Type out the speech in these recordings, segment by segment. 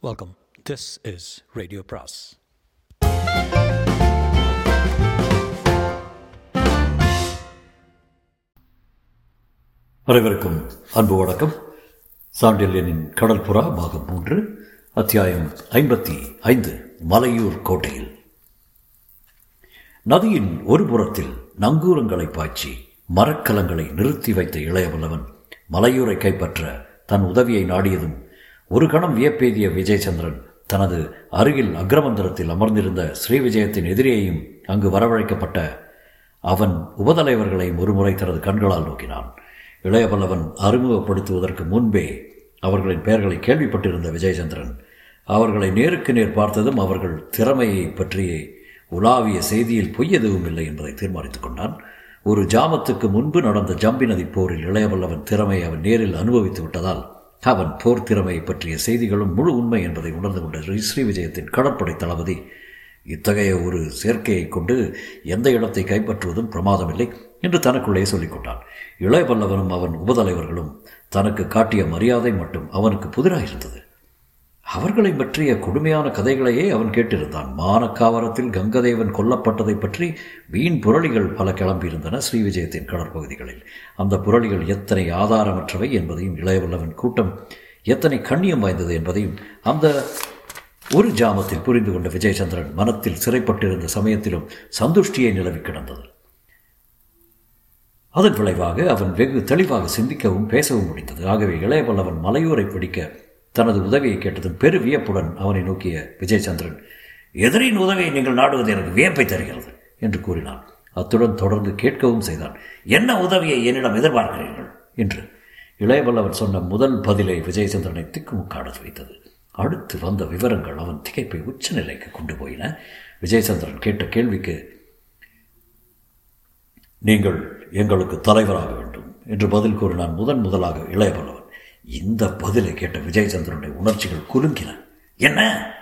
Welcome this is radio பிராஸ் அனைவருக்கும் அன்பு வணக்கம். சாண்டில்யனின் கடற்புறா பாகம் மூன்று அத்தியாயம் ஐம்பத்தி ஐந்து மலையூர் கோட்டையில். நதியின் ஒரு புறத்தில் நங்கூரங்களை பாய்ச்சி மரக்கலங்களை நிறுத்தி வைத்த இளையவல்லவன் மலையூரை கைப்பற்ற தன் உதவியை நாடியதும் ஒரு கணம் வியப்பெய்திய விஜயச்சந்திரன் தனது அருகில் அக்ரமந்திரத்தில் அமர்ந்திருந்த ஸ்ரீவிஜயத்தின் எதிரியையும் அங்கு வரவழைக்கப்பட்ட அவன் உபதலைவர்களையும் ஒருமுறை தனது கண்களால் நோக்கினான். இளையவல்லவன் அறிமுகப்படுத்துவதற்கு முன்பே அவர்களின் பெயர்களை கேள்விப்பட்டிருந்த விஜயச்சந்திரன் அவர்களை நேருக்கு நேர் பார்த்ததும் அவர்கள் திறமையை பற்றிய உலாவிய செய்தியில் பொய் எதுவும் இல்லை என்பதை தீர்மானித்துக் கொண்டான். ஒரு ஜாமத்துக்கு முன்பு நடந்த ஜம்பி நதி போரில் இளையவல்லவன் திறமை அவன் நேரில் அனுபவித்து விட்டதால் அவன் போர் திறமையை பற்றிய செய்திகளும் முழு உண்மை என்பதை உணர்ந்து கொண்ட ஸ்ரீ விஜயத்தின் கடற்படை தளபதி. இத்தகைய ஒரு சேர்க்கையை கொண்டு எந்த இடத்தை கைப்பற்றுவதும் பிரமாதமில்லை என்று தனக்குள்ளே சொல்லிக்கொண்டான் இளைய பல்லவனும் அவன் உபதலைவர்களும் தனக்கு காட்டிய மரியாதை மட்டும் அவனுக்கு புதிராயிருந்தது. அவர்களை பற்றிய கொடுமையான கதைகளையே அவன் கேட்டிருந்தான். மானக்காவரத்தில் கங்கதேவன் கொல்லப்பட்டதை பற்றி வீண் புரளிகள் பல கிளம்பியிருந்தன ஸ்ரீவிஜயத்தின் கடற்பகுதிகளில். அந்த புரளிகள் எத்தனை ஆதாரமற்றவை என்பதையும் இளையவல்லவன் கூட்டம் எத்தனை கண்ணியம் வாய்ந்தது என்பதையும் அந்த ஒரு ஜாமத்தில் புரிந்து கொண்ட விஜயச்சந்திரன் மனத்தில் சிறைப்பட்டிருந்த சமயத்திலும் சந்துஷ்டியை நிலவி கிடந்தது. அதன் விளைவாக அவன் வெகு தெளிவாக சிந்திக்கவும் பேசவும் முடிந்தது. ஆகவே இளையவல்லவன் மலையூரை பிடிக்க தனது உதவியை கேட்டதும் பெரு வியப்புடன் அவனை நோக்கிய விஜயச்சந்திரன் எதிரின் உதவியை நீங்கள் நாடுவது எனக்கு வியப்பை தருகிறது என்று கூறினான். அத்துடன் தொடர்ந்து கேட்கவும் செய்தான். என்ன உதவியை என்னிடம் எதிர்பார்க்கிறீர்கள்? என்று இளையவல்லவன் சொன்ன முதல் பதிலை விஜயச்சந்திரனை திக்குமுக்காடத் வைத்தது. அடுத்து வந்த விவரங்கள் அவன் திகைப்பை உச்சநிலைக்கு கொண்டு போயின. விஜயச்சந்திரன் கேட்ட கேள்விக்கு நீங்கள் எங்களுக்கு தலைவராக வேண்டும் என்று பதில் கூறினான் முதன் முதலாக இளையவல்லவன். இந்த பதிலை கேட்ட விஜயச்சந்திரனுடைய உணர்ச்சிகள் குலுங்கின. என்ன?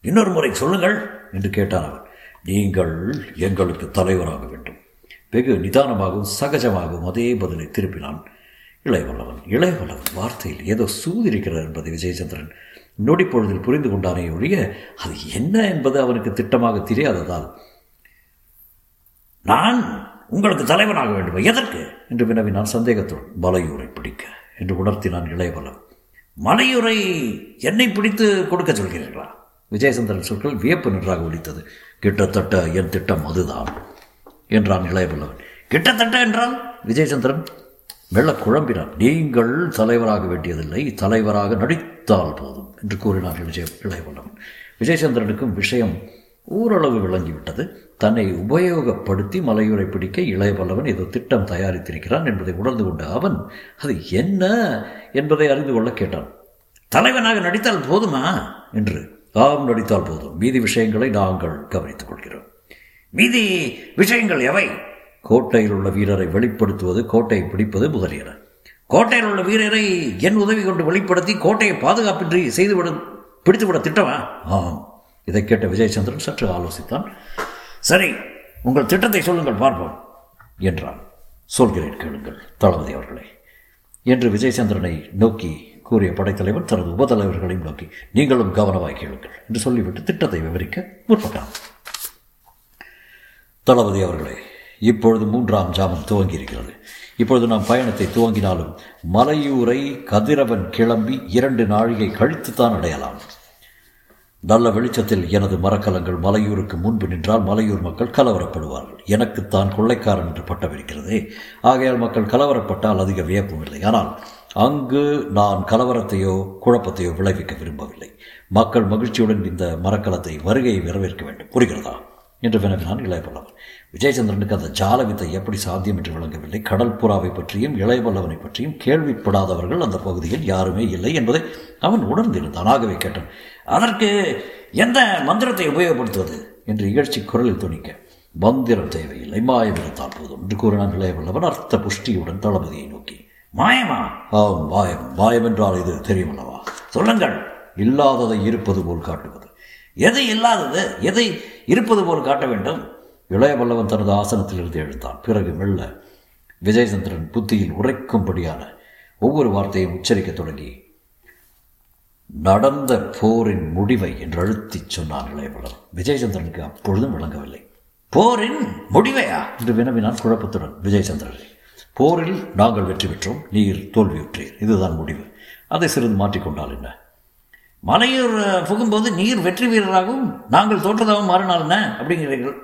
இன்னொரு முறை சொல்லுங்கள் என்று கேட்டான் அவன். நீங்கள் எங்களுக்கு தலைவராக வேண்டும். வெகு நிதானமாகவும் சகஜமாகவும் அதே பதிலை திருப்பினான். இளையவல்லவன் இளையவல்லவன் வார்த்தையில் ஏதோ சூதிருக்கிறார் என்பதை விஜயச்சந்திரன் நொடிப்பொழுதில் புரிந்து கொண்டானே ஒழிய அது என்ன என்பது அவனுக்கு திட்டமாக தெரியாததால். நான் உங்களுக்கு தலைவனாக வேண்டும்? எதற்கு? என்று வினவினான் சந்தேகத்துடன் பலையூரை பிடிக்க. என்று உணர்த்தினான் இளையவலம் மலையுறை என்னை பிடித்து கொடுக்க சொல்கிறீர்களா? விஜயசந்திரன் சொற்கள் வியப்பு நன்றாக ஒழித்தது கிட்டத்தட்ட என் திட்டம் அதுதான் என்றான் இளையவல்லவன் கிட்டத்தட்ட என்றால்? விஜயசந்திரன் மெல்ல குழம்பினான். நீங்கள் தலைவராக வேண்டியதில்லை தலைவராக நடித்தால் போதும் என்று கூறினார் விஜய இளையவல்லவன் விஜயசந்திரனுக்கும் விஷயம் ஓரளவு விளங்கிவிட்டது. தன்னை உபயோகப்படுத்தி மலையூரை பிடிக்க இளையவல்லவன் ஏதோ திட்டம் தயாரித்திருக்கிறான் என்பதை உணர்ந்து கொண்ட அவன் அது என்ன? என்பதை அறிந்து கொள்ள கேட்டான். தலைவனாக நடித்தால் போதுமா? என்று. ஆம் நடித்தால் போதும். மீதி விஷயங்களை நாங்கள் கவனித்துக் கொள்கிறோம். மீதி விஷயங்கள் எவை? கோட்டையில் உள்ள வீரரை வெளிப்படுத்துவது கோட்டையை பிடிப்பது முதலியன. கோட்டையில் உள்ள வீரரை என் உதவி கொண்டு வெளிப்படுத்தி கோட்டையை பாதுகாப்பின்றி செய்துவிட பிடித்துவிட திட்டமா? ஆம். இதை கேட்ட விஜயச்சந்திரன் சற்று ஆலோசித்தான். சரி உங்கள் திட்டத்தை சொல்லுங்கள் பார்ப்போம் என்றான். சொல்கிறேன் கேளுங்கள் தளபதி அவர்களே என்று விஜயச்சந்திரனை நோக்கி கூறிய படைத்தலைவர் தனது உபதலைவர்களையும் நோக்கி நீங்களும் கவனமாய் கேளுங்கள் என்று சொல்லிவிட்டு திட்டத்தை விவரிக்க முற்பட்டான். தளபதி அவர்களே இப்பொழுது மூன்றாம் ஜாமம் துவங்கி இருக்கிறது இப்பொழுது நாம் பயணத்தை துவங்கினாலும் மலையூரை கதிரவன் கிளம்பி இரண்டு நாழிகை கழித்துத்தான் அடையலாம். நல்ல வெளிச்சத்தில் எனது மரக்கலங்கள் மலையூருக்கு முன்பு நின்றால் மலையூர் மக்கள் கலவரப்படுவார்கள். எனக்குத்தான் கொள்ளைக்காரன் என்று பட்டம் இருக்கிறதே ஆகையால் மக்கள் கலவரப்பட்டால் அதிக வியப்பும் இல்லை. ஆனால் அங்கு நான் கலவரத்தையோ குழப்பத்தையோ விளைவிக்க விரும்பவில்லை. மக்கள் மகிழ்ச்சியுடன் இந்த மரக்கலத்தை வருகையை வரவேற்க வேண்டும். புரிகிறதா? என்று வினவினான் இளையபல்லவன் விஜயச்சந்திரனுக்கு அந்த ஜாலவித்தை எப்படி சாத்தியம் என்று விளங்கவில்லை. கடல் புறாவை பற்றியும் இளையபல்லவனை பற்றியும் கேள்விப்படாதவர்கள் அந்த பகுதியில் யாருமே இல்லை என்பதை அவன் உணர்ந்திருந்தான். ஆகவே கேட்டான் அதற்கு எந்த மந்திரத்தை உபயோகப்படுத்துவது? என்று இகழ்ச்சி குரலில் துணிக்க மந்திரம் தேவையில்லை மாயம் இருந்தால் போதும் என்று கூறினான் இளையவல்லவன் அர்த்த புஷ்டியுடன் தளபதியை நோக்கி. மாயமா? ஆம் மாயம். மாயம் என்றால் இது தெரியுமல்லவா சொல்லுங்கள். இல்லாததை இருப்பது போல் காட்டுவது. எது இல்லாதது? எதை இருப்பது போல் காட்ட வேண்டும்? இளையவல்லவன் தனது ஆசனத்திலிருந்து எழுந்தான். பிறகு மெல்ல விஜயசந்திரன் புத்தியில் உரைக்கும்படியான ஒவ்வொரு வார்த்தையும் உச்சரிக்கத் தொடங்கி நடந்த போரின் முடிவை என்று அழுத்திச் சொன்னான் இளையபலன் விஜயசந்திரனுக்கு அப்பொழுதும் விளங்கவில்லை. போரின் முடிவையா? என்று வினவினான் குழப்பத்துடன் விஜயசந்திரன் போரில் நாங்கள் வெற்றி பெற்றோம் நீர் தோல்வியுற்றீர். இதுதான் முடிவு. அதை சிறிது மாற்றிக்கொண்டால் என்ன? மலையூர் புகும்போது நீர் வெற்றி வீரராகவும் நாங்கள் தோற்றதாகவும் மாறினால் என்ன? அப்படிங்கிறீர்கள்.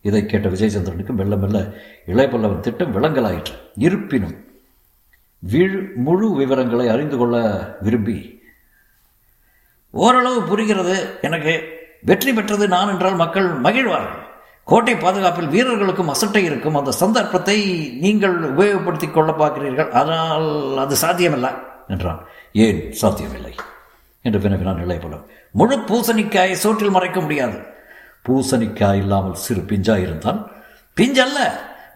இதை கேட்ட விஜயசந்திரனுக்கு மெல்ல மெல்ல இளையபல்லவன் திட்டம் விளங்கலாயிற்று. இருப்பினும் வீழ் முழு விவரங்களை அறிந்து கொள்ள விரும்பி ஓரளவு புரிகிறது. எனக்கு வெற்றி பெற்றது நான் என்றால் மக்கள் மகிழ்வார்கள். கோட்டை பாதுகாப்பில் வீரர்களுக்கும் அசட்டை இருக்கும். அந்த சந்தர்ப்பத்தை நீங்கள் உபயோகப்படுத்திக் கொள்ள பார்க்கிறீர்கள். ஆனால் அது சாத்தியமல்ல என்றான். ஏன் சாத்தியமில்லை? என்று வினவினான் இளையபலம் முழு பூசணிக்காயை சோற்றில் மறைக்க முடியாது. பூசணிக்காய் இல்லாமல் சிறு பிஞ்சாய் இருந்தால் பிஞ்சல்ல.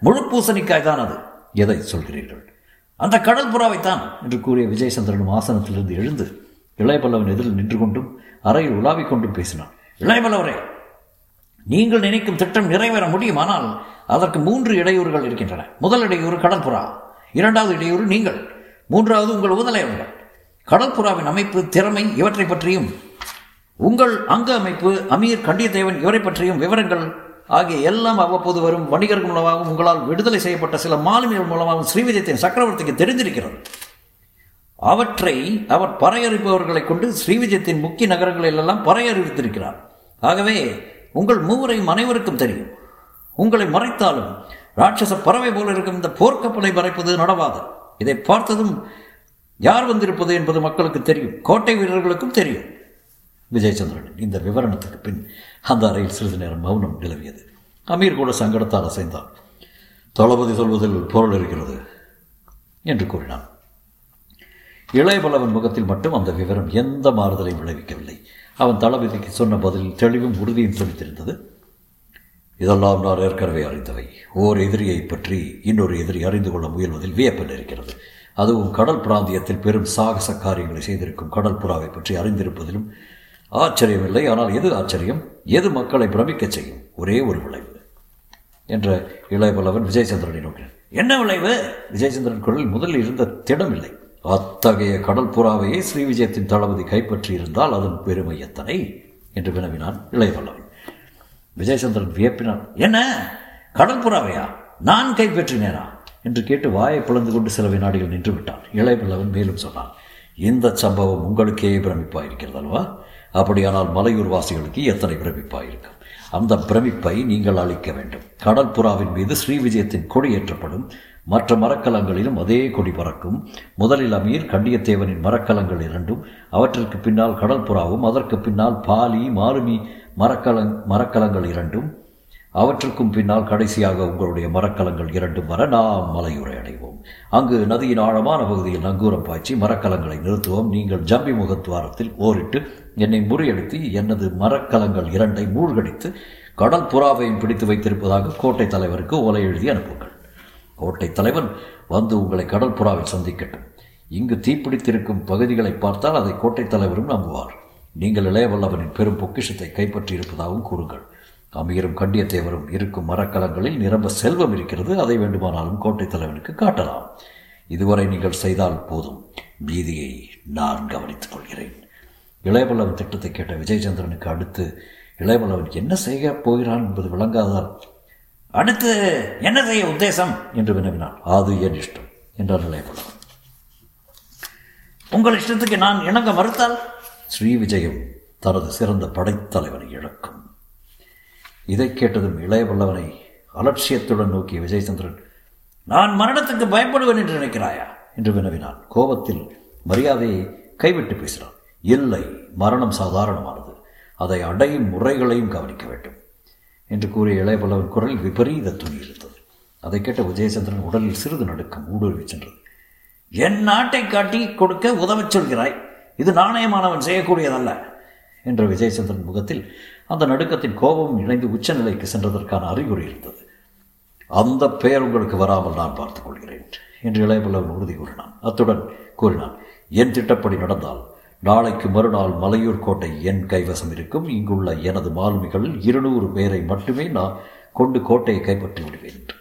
முழு பூசணிக்காய் தான் அது. எதை சொல்கிறீர்கள்? அந்த கடல் புறாவைத்தான் என்று கூறிய விஜயசந்திரனும் ஆசனத்திலிருந்து எழுந்து இளையபல்லவன் எதிரில் நின்று கொண்டும் அறையில் உலாவிக் கொண்டும் பேசினான். இளையபல்லவரே நீங்கள் நினைக்கும் திட்டம் நிறைவேற முடியுமானால் அதற்கு மூன்று இடையூறுகள் இருக்கின்றன. முதல் இடையூறு கடற்புறா இரண்டாவது இடையூறு நீங்கள் மூன்றாவது உங்கள் உதலையவர்கள். கடற்புறாவின் அமைப்பு திறமை இவற்றை பற்றியும் உங்கள் அங்க அமைப்பு அமீர் கண்டியத்தேவன் இவரை பற்றியும் விவரங்கள் ஆகிய எல்லாம் அவ்வப்போது வரும் வணிகர்கள் மூலமாகவும் உங்களால் விடுதலை செய்யப்பட்ட சில மாலுமிகள் மூலமாகவும் ஸ்ரீவிஜயத்தின் சக்கரவர்த்திக்கு தெரிந்திருக்கிறது. அவற்றை அவர் பறையறிப்பவர்களை கொண்டு ஸ்ரீவிஜயத்தின் முக்கிய நகரங்களிலெல்லாம் பறையறிவித்திருக்கிறார். ஆகவே உங்கள் மூவரையும் அனைவருக்கும் தெரியும். உங்களை மறைத்தாலும் ராட்சச பறவை போல இருக்கும் இந்த போர்க்கப்பலை மறைப்பது நடவாது. இதை பார்த்ததும் யார் வந்திருப்பது என்பது மக்களுக்கு தெரியும். கோட்டை வீரர்களுக்கும் தெரியும். விஜயச்சந்திரன் இந்த விவரணத்துக்கு பின் அந்த அறையில் சிறிது நேரம் மௌனம் நிலவியது. அமீர் கூட சங்கடத்தால் அசைந்தார் தளபதி சொல்வதில் பொருள் இருக்கிறது என்று கூறினான். இளையபலவன் முகத்தில் மட்டும் அந்த விவரம் எந்த மாறுதலையும் விளைவிக்கவில்லை. அவன் தளபதிக்கு சொன்ன பதில் தெளிவும் உறுதியும் துணித்திருந்தது இதெல்லாம் நான் ஏற்கனவே அறிந்தவை. ஓர் எதிரியை பற்றி இன்னொரு எதிரி அறிந்து கொள்ள முயல்வதில் வியப்பில் இருக்கிறது. அதுவும் கடல் பிராந்தியத்தில் பெரும் சாகச காரியங்களை செய்திருக்கும் கடல் புறாவை பற்றி அறிந்திருப்பதிலும் ஆச்சரியமில்லை. ஆனால் எது ஆச்சரியம்? எது மக்களை பிரமிக்கச் செய்யும்? ஒரே ஒரு விளைவு. என்ற இளையபலவன் விஜயச்சந்திரனை நோக்கினார் என்ன விளைவு? விஜயச்சந்திரன் குரலில் முதலில் இருந்த திடமில்லை. அத்தகைய கடல் புறாவையே தளபதி கைப்பற்றியிருந்தால் அதன் பெருமை எத்தனை? என்று வினவினான் இளையவல்லவன். விஜயசந்திரன் வியப்பினான். என்ன? கடல் புறாவையா நான் கைப்பற்றினேனா? என்று கேட்டு வாயை பிளந்து கொண்டு சில வினாடிகள் நின்று விட்டான். இளையவல்லவன் மேலும் சொன்னான். இந்த சம்பவம் உங்களுக்கே பிரமிப்பாக இருக்கிறது அல்வா அப்படியானால் மலையூர் வாசிகளுக்கு எத்தனை பிரமிப்பாக இருக்கும் அந்த பிரமிப்பை நீங்கள் அளிக்க வேண்டும். கடற்புறாவின் மீது ஸ்ரீவிஜயத்தின் கொடி ஏற்றப்படும் மற்ற மரக்கலங்களிலும் அதே கொடி பறக்கும். முதலில் அமீர் கண்டியத்தேவனின் மரக்கலங்கள் இரண்டும் அவற்றிற்கு பின்னால் கடல் புறாவும் அதற்கு பின்னால் பாலி மாலுமி மரக்கலங் மரக்கலங்கள் இரண்டும். அவற்றுக்கும் பின்னால் கடைசியாக உங்களுடைய மரக்கலங்கள் இரண்டும் வர நாம் மலையுறை அடைவோம். அங்கு நதியின் ஆழமான பகுதியில் நங்கூரம் பாய்ச்சி மரக்கலங்களை நிறுத்துவோம். நீங்கள் ஜம்பி முகத்வாரத்தில் ஓரிட்டு என்னை முறியடித்து எனது மரக்கலங்கள் இரண்டை மூழ்கடித்து கடல் புறாவையும் பிடித்து வைத்திருப்பதாக கோட்டை தலைவருக்கு ஓலை எழுதி அனுப்புங்கள். கோட்டை தலைவன் வந்து உங்களை கடல் புறாவில் சந்திக்கட்டும். இங்கு தீப்பிடித்திருக்கும் பகுதிகளை பார்த்தால் அதை கோட்டை தலைவரும் நம்புவார். நீங்கள் இளையவல்லவனின் பெரும் பொக்கிஷத்தை கைப்பற்றி இருப்பதாகவும் கூறுங்கள். அமீரும் கண்டியத்தேவரும் இருக்கும் மரக்கலங்களில் நிரம்ப செல்வம் இருக்கிறது. அதை வேண்டுமானாலும் கோட்டை தலைவனுக்கு காட்டலாம். இதுவரை நீங்கள் செய்தால் போதும். பீதியை நான் கவனித்துக் கொள்கிறேன். இளையவல்லவன் திட்டத்தை கேட்ட விஜயச்சந்திரனுக்கு அடுத்து இளையவல்லவன் என்ன செய்ய போகிறான் என்பது விளங்காதால் அடுத்து என்ன செய்ய உத்தேசம்? என்று வினவினான். அது என் இஷ்டம் என்றார் இளையவல்லவன் உங்கள் இஷ்டத்துக்கு நான் இணங்க மறுத்தால்? ஸ்ரீ விஜயம் தனது சிறந்த படைத்தலைவனை இழக்கும். இதை கேட்டதும் இளையவல்லவனை அலட்சியத்துடன் நோக்கிய விஜயச்சந்திரன் நான் மரணத்துக்கு பயப்படுவேன் என்று நினைக்கிறாயா? என்று வினவினான். கோபத்தில் மரியாதையை கைவிட்டு பேசினான். இல்லை மரணம் சாதாரணமானது. அதை அடையும் முறைகளையும் கவனிக்க வேண்டும். என்று கூறிய இளையவல்லவன் குரல் விபரீத துணி இருந்தது. அதை கேட்ட விஜயசந்திரன் உடலில் சிறிது நடுக்கம் ஊடுருவி சென்றது. என் நாட்டை காட்டி கொடுக்க உதவச் சொல்கிறாய்? இது நாணயமானவன் செய்யக்கூடியதல்ல என்ற விஜயசந்திரன் முகத்தில் அந்த நடுக்கத்தின் கோபம் இணைந்து உச்சநிலைக்கு சென்றதற்கான அறிகுறி இருந்தது. அந்த பெயர் உங்களுக்கு வராமல் நான் பார்த்துக் கொள்கிறேன் என்று இளையபல்லவன் உறுதி கூறினான். அத்துடன் கூறினான் என் திட்டப்படி நடந்தால் நாளைக்கு மறுநாள் மலையூர் கோட்டை என் கைவசம் இருக்கும். இங்குள்ள எனது மாலுமிகளில் இருநூறு பேரை மட்டுமே நான் கொண்டு கோட்டையை கைப்பற்றி விடுவேன் என்று.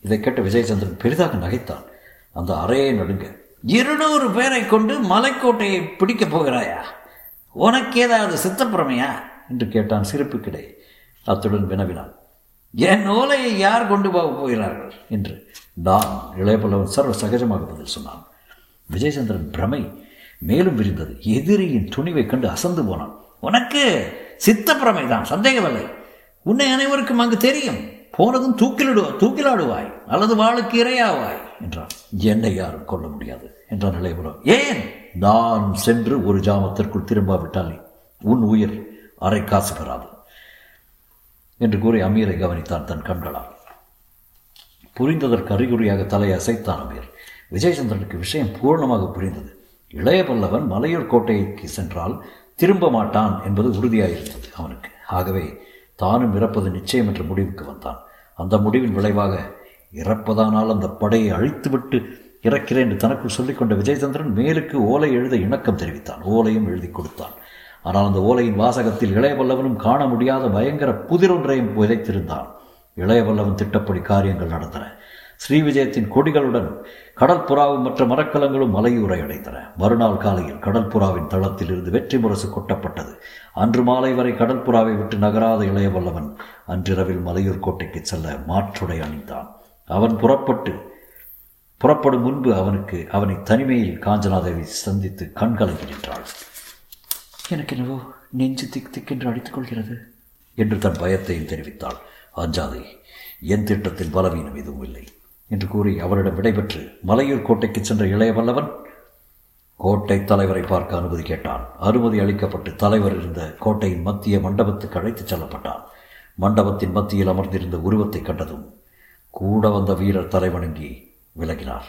இதை கேட்ட விஜயச்சந்திரன் பெரிதாக நகைத்தான். அந்த அறையை நடுங்க. இருநூறு பேரை கொண்டு மலைக்கோட்டையை பிடிக்கப் போகிறாயா? உனக்கு ஏதாவது சித்தப்பிரமையா என்று கேட்டான் சிரிப்புக்கிடை. அத்துடன் வினவினான். என் ஓலையை யார் கொண்டு போக போகிறார்கள்? என்று. நான் இளையபல்லவன் சர்வ சகஜமாக பதில் சொன்னான். விஜயச்சந்திரன் பிரமை மேலும் விரிந்தது. எதிரியின் துணிவை கண்டு அசந்து போனான். உனக்கு சித்த தான் சந்தேகமில்லை. உன்னை அனைவருக்கும் அங்கு தெரியும். போனதும் தூக்கிலிடுவா தூக்கிலாடுவாய். அல்லது வாளுக்கு இரையாவாய் என்றான். என்னை யாரும் கொல்ல முடியாது என்றான் இளையபுரம் ஏன்? நான் சென்று ஒரு ஜாமத்திற்குள் திரும்பாவிட்டால் உன் உயிர் அரை காசு பெறாது என்று கூறி அமீரை கவனித்தான் தன் கண்களால். புரிந்ததற்கு அறிகுறியாக தலையை அசைத்தான் அமீர். விஜயசந்திரனுக்கு விஷயம் பூர்ணமாக புரிந்தது. இளைய பல்லவன் மலையூர் கோட்டைக்கு சென்றால் திரும்ப மாட்டான் என்பது உறுதியாயிருந்தது அவனுக்கு. ஆகவே தானும் இறப்பது நிச்சயம் என்ற முடிவுக்கு வந்தான். அந்த முடிவின் விளைவாக இறப்பதானால் அந்த படையை அழித்துவிட்டு இறக்கிறேன் என்று தனக்குள் சொல்லிக்கொண்ட விஜயச்சந்திரன் மேலுக்கு ஓலை எழுத இணக்கம் தெரிவித்தான். ஓலையும் எழுதி கொடுத்தான். ஆனால் அந்த ஓலையின் வாசகத்தில் இளையவல்லவனும் காண முடியாத பயங்கர புதிரொன்றையும் விதைத்திருந்தான் இளையவல்லவன் திட்டப்படி காரியங்கள் நடந்தன. ஸ்ரீவிஜயத்தின் கொடிகளுடன் கடற்புறாவும் மற்ற மரக்கலங்களும் மலையூரை அடைந்தன மறுநாள் காலையில் கடற்புறாவின் தளத்தில் இருந்து வெற்றி முரசு கொட்டப்பட்டது. அன்று மாலை வரை கடற்புறாவை விட்டு நகராத இளையவல்லவன் அன்றிரவில் மலையூர் கோட்டைக்கு செல்ல மாற்றுடை அணிந்தான். அவன் புறப்பட்டு புறப்படும் முன்பு அவனுக்கு அவனை தனிமையில் காஞ்சனாதேவி சந்தித்து கண்களை நின்றாள். எனக்கு என்னவோ நெஞ்சு திக் திக்கென்று அடித்துக் கொள்கிறது. என்று தன் பயத்தையும் தெரிவித்தாள். அஞ்சாதே என் திட்டத்தில் பலவீனம் எதுவும் இல்லை. என்று கூறி அவரிடம் விடைபெற்று மலையூர் கோட்டைக்கு சென்ற இளைய வல்லவன் கோட்டை தலைவரை பார்க்க அனுமதி கேட்டான். அனுமதி அளிக்கப்பட்டு தலைவர் இருந்த கோட்டையின் மத்திய மண்டபத்துக்கு அழைத்துச் செல்லப்பட்டான். மண்டபத்தின் மத்தியில் அமர்ந்திருந்த உருவத்தை கண்டதும் கூட வந்த வீரர் தலைவணங்கி விலகினார்.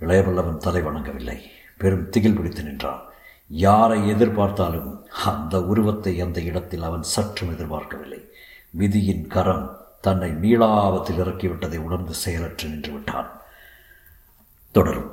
இளையவல்லவன் தலை வணங்கவில்லை. பெரும் திகில் பிடித்து நின்றான். யாரை எதிர்பார்த்தாலும் அந்த உருவத்தை அந்த இடத்தில் அவன் சற்றும் எதிர்பார்க்கவில்லை. விதியின் கரம் தன்னை நீளாபத்தில் இறக்கிவிட்டதை உணர்ந்து செயலற்று நின்று விட்டான் தொடரும்.